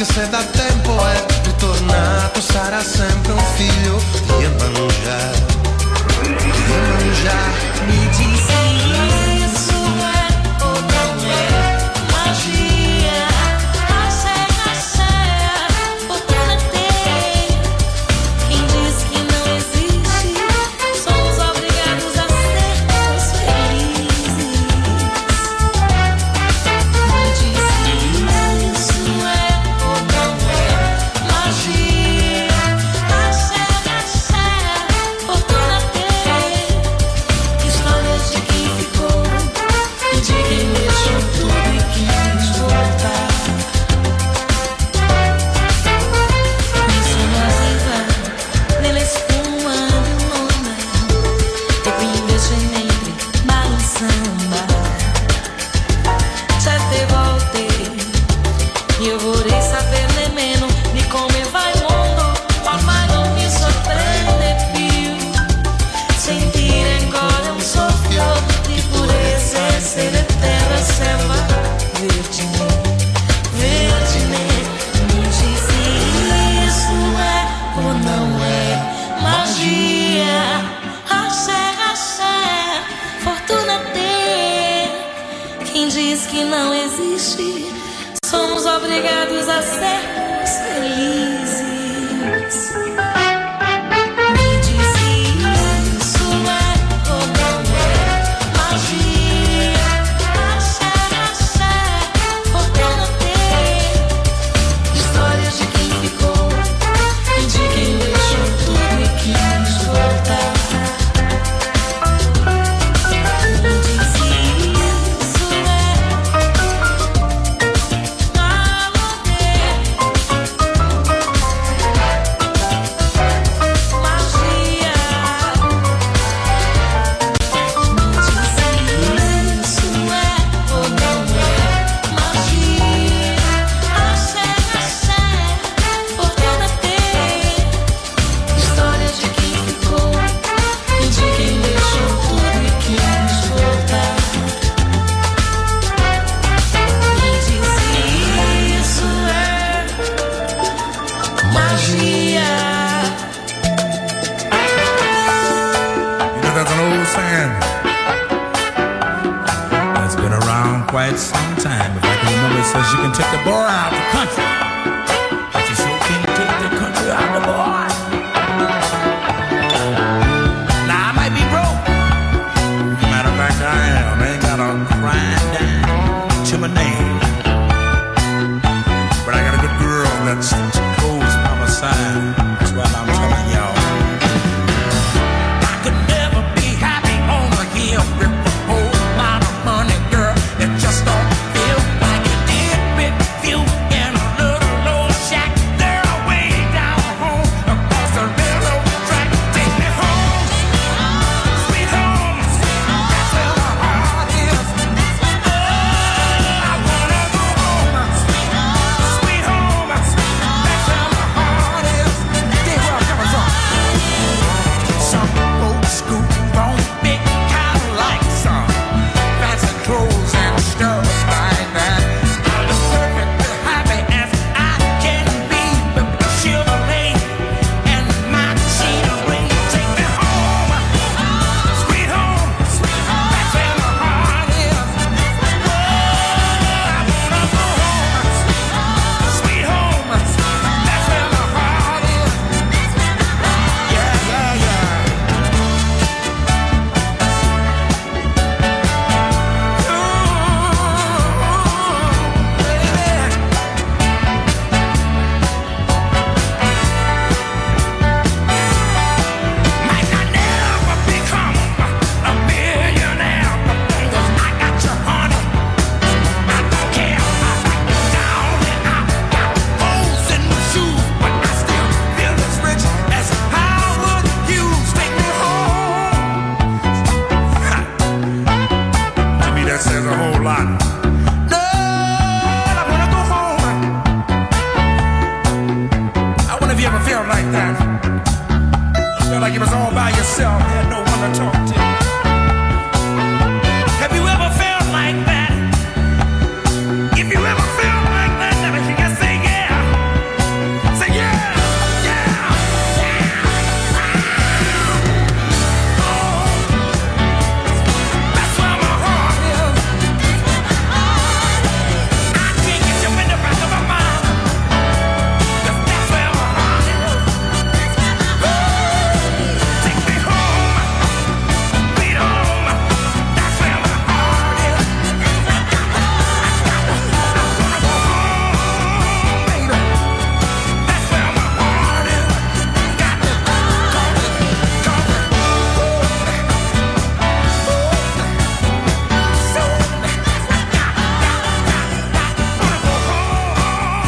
a sermos felizes.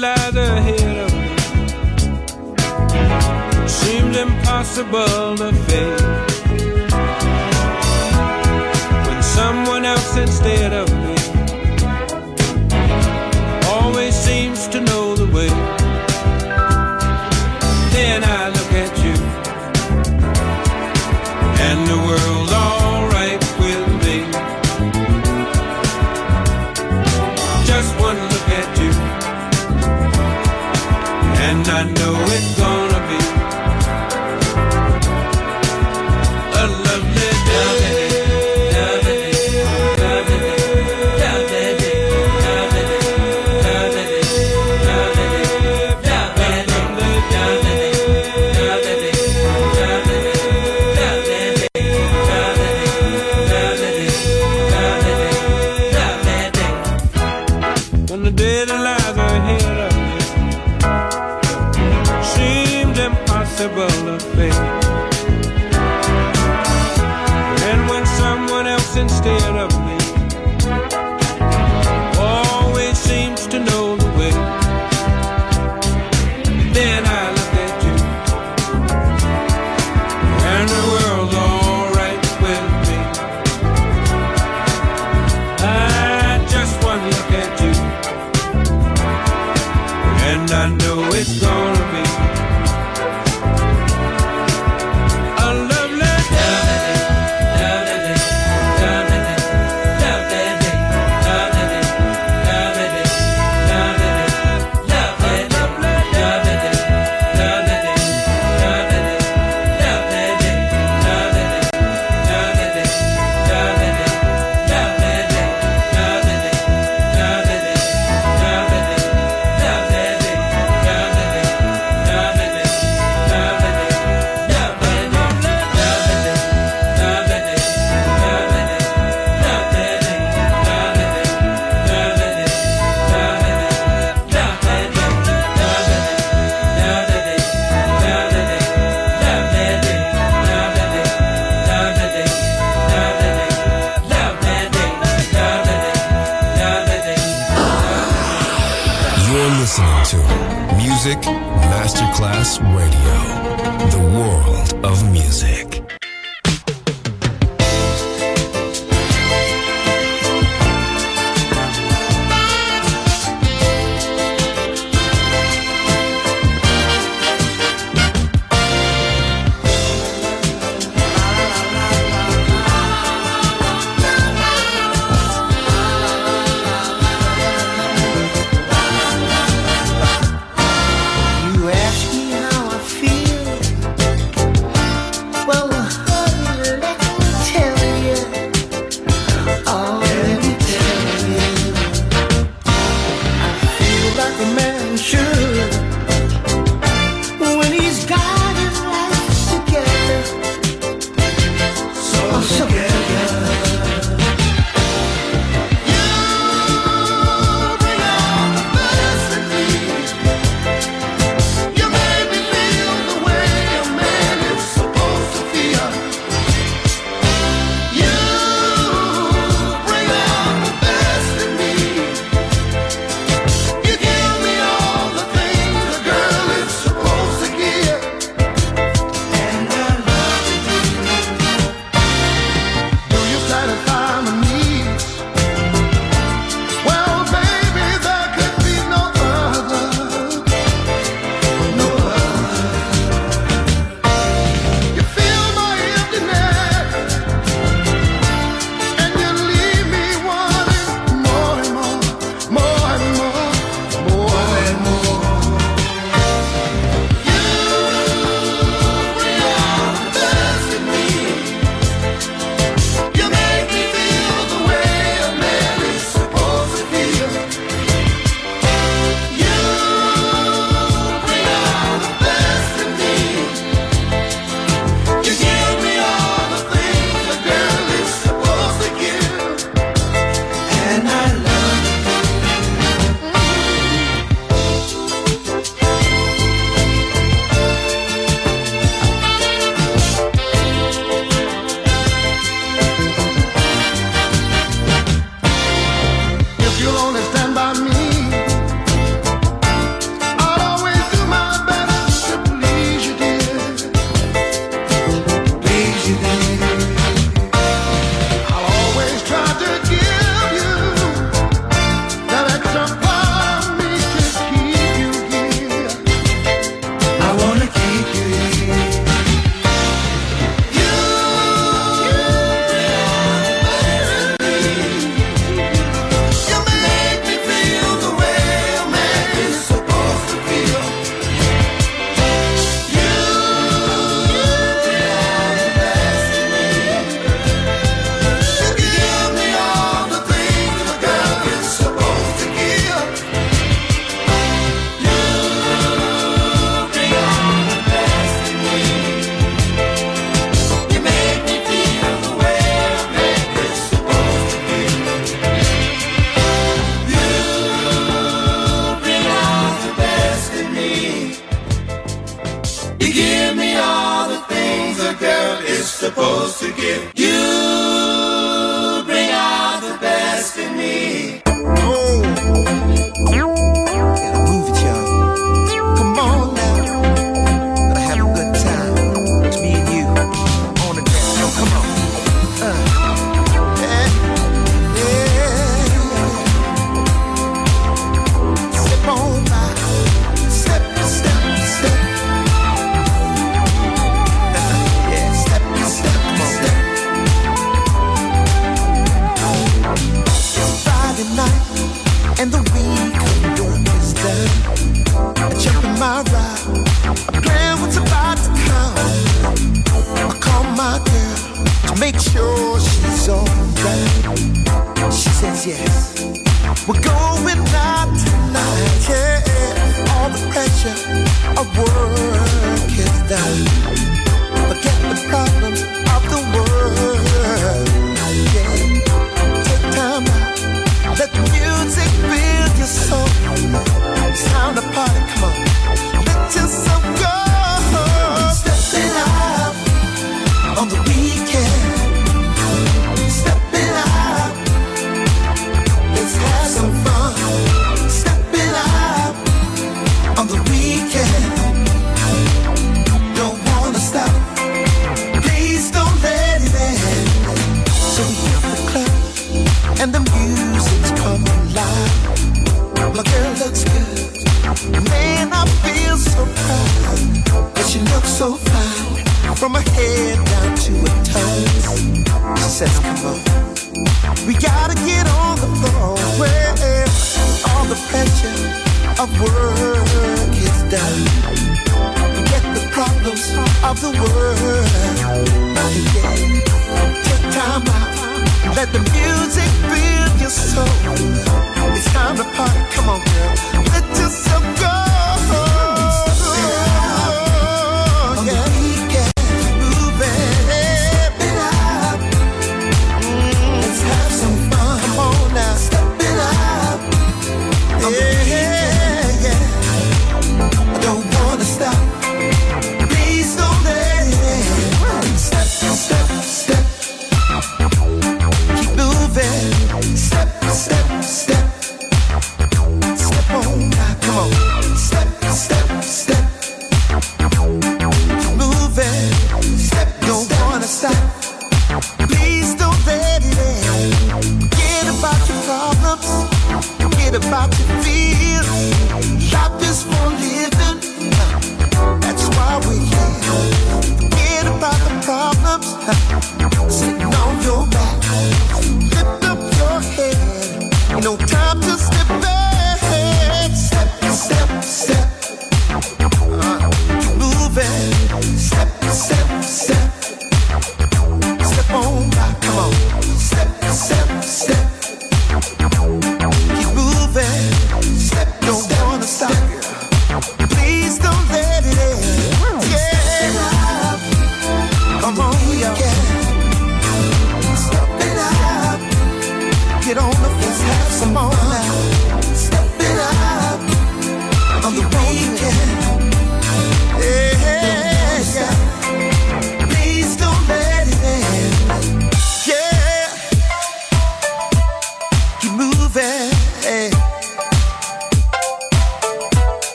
lies ahead of me seems impossible to face when someone else instead of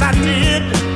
I did.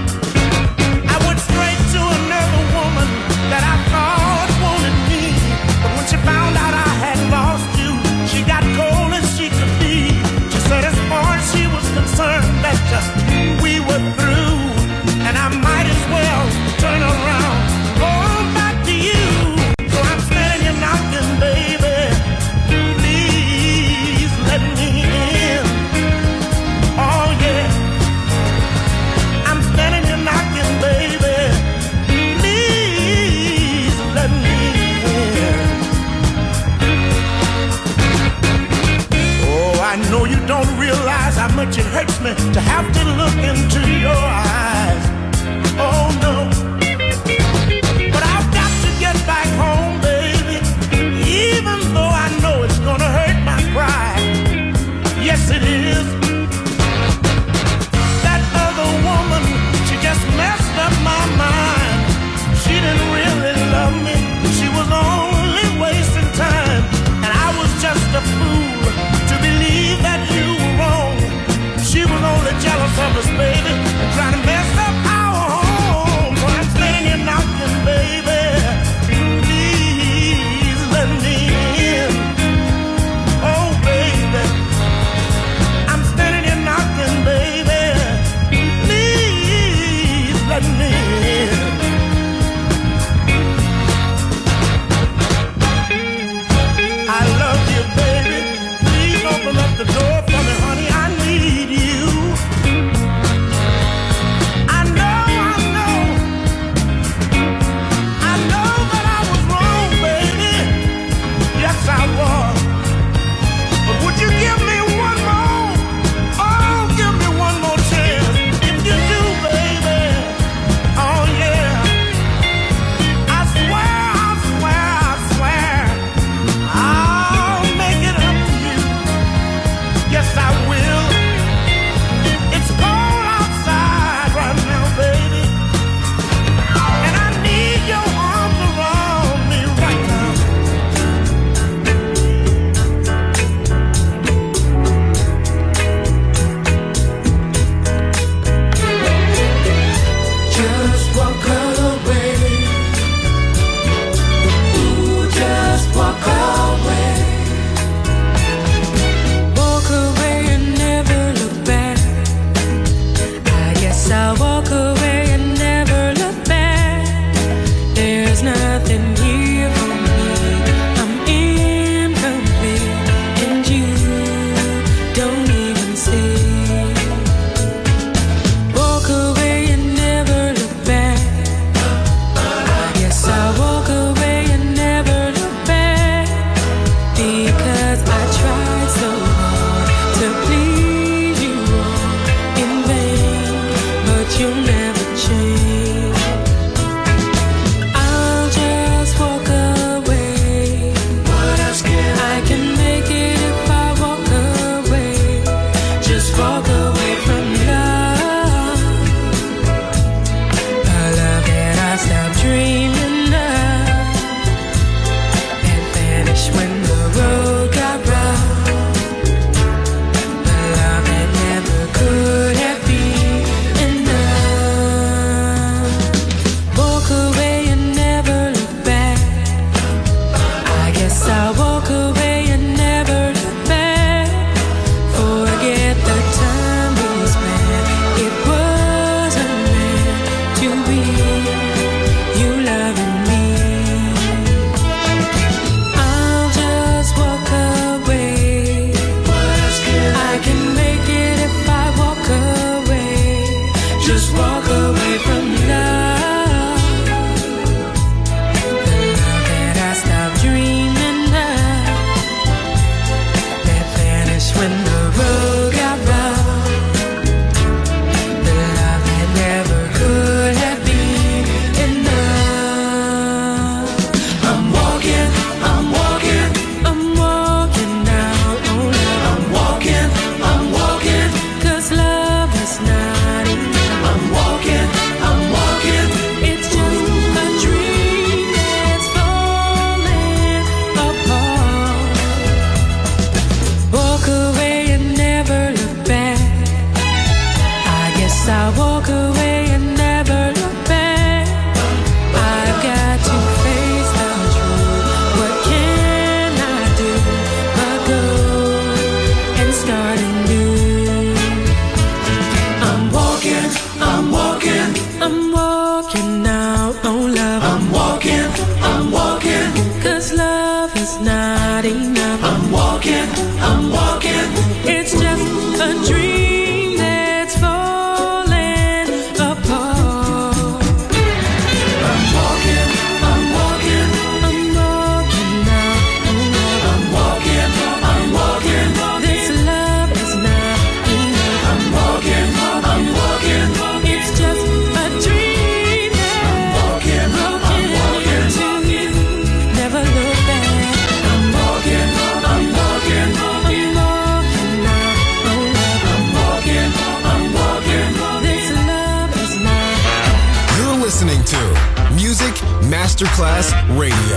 Masterclass Radio,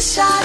Wish I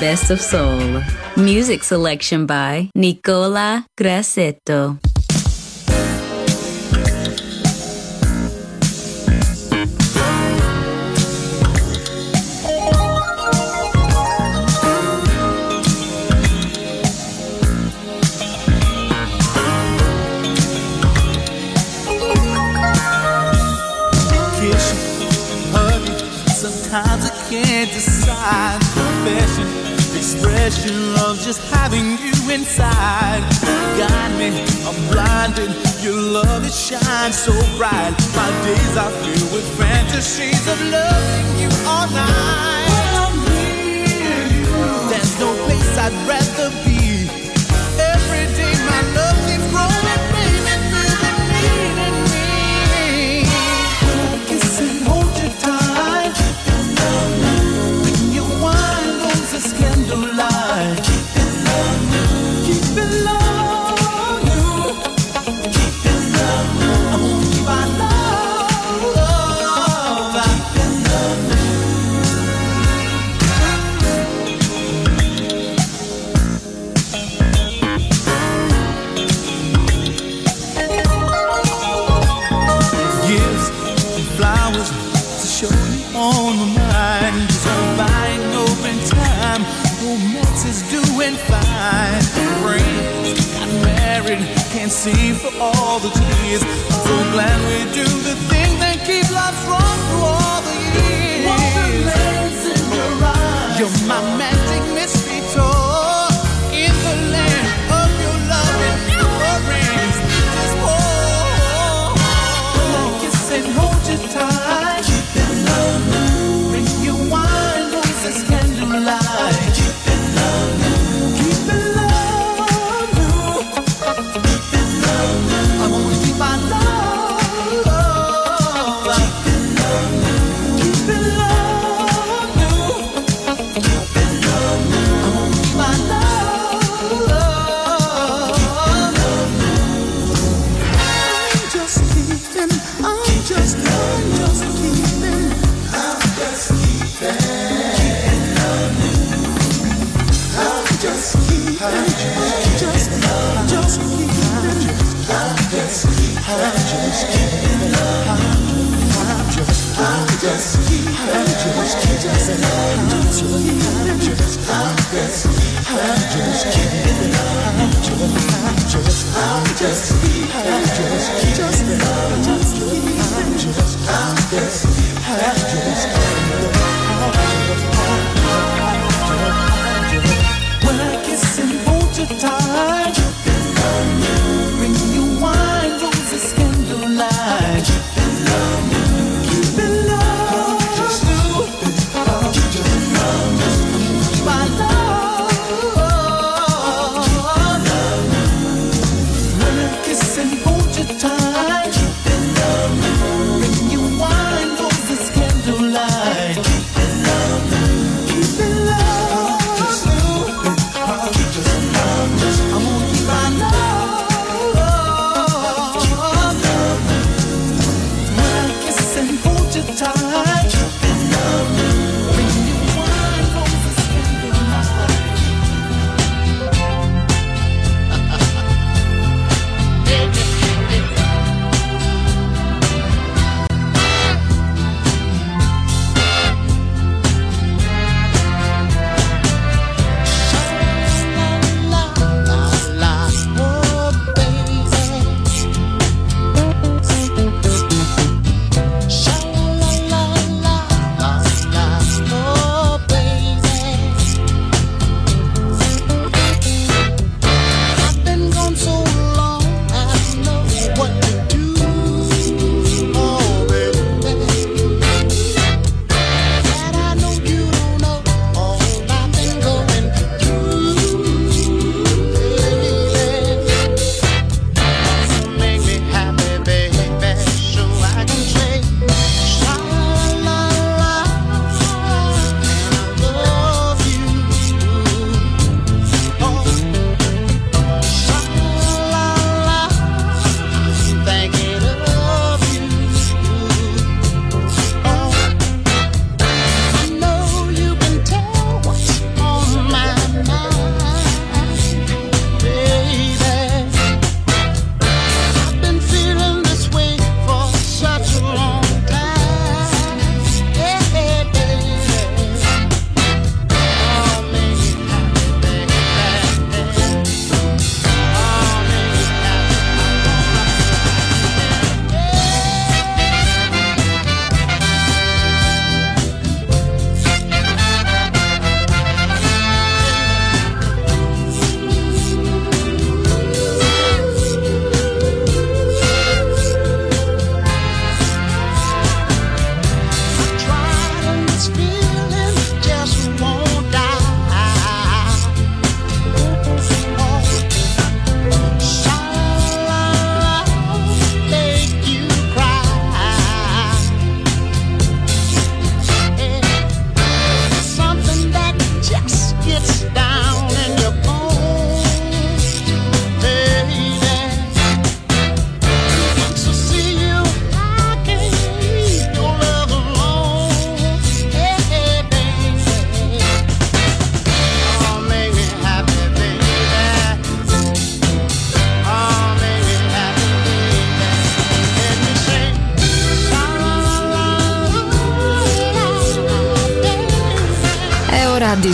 best of soul. Music selection by Nicola Grassetto. can't decide Confession impression of just having you inside. Got me, I'm blinded. Your love it shines so bright. My days are filled with fantasies of loving you all night. Well, I'm you. There's no place I'd rather be. to love. time.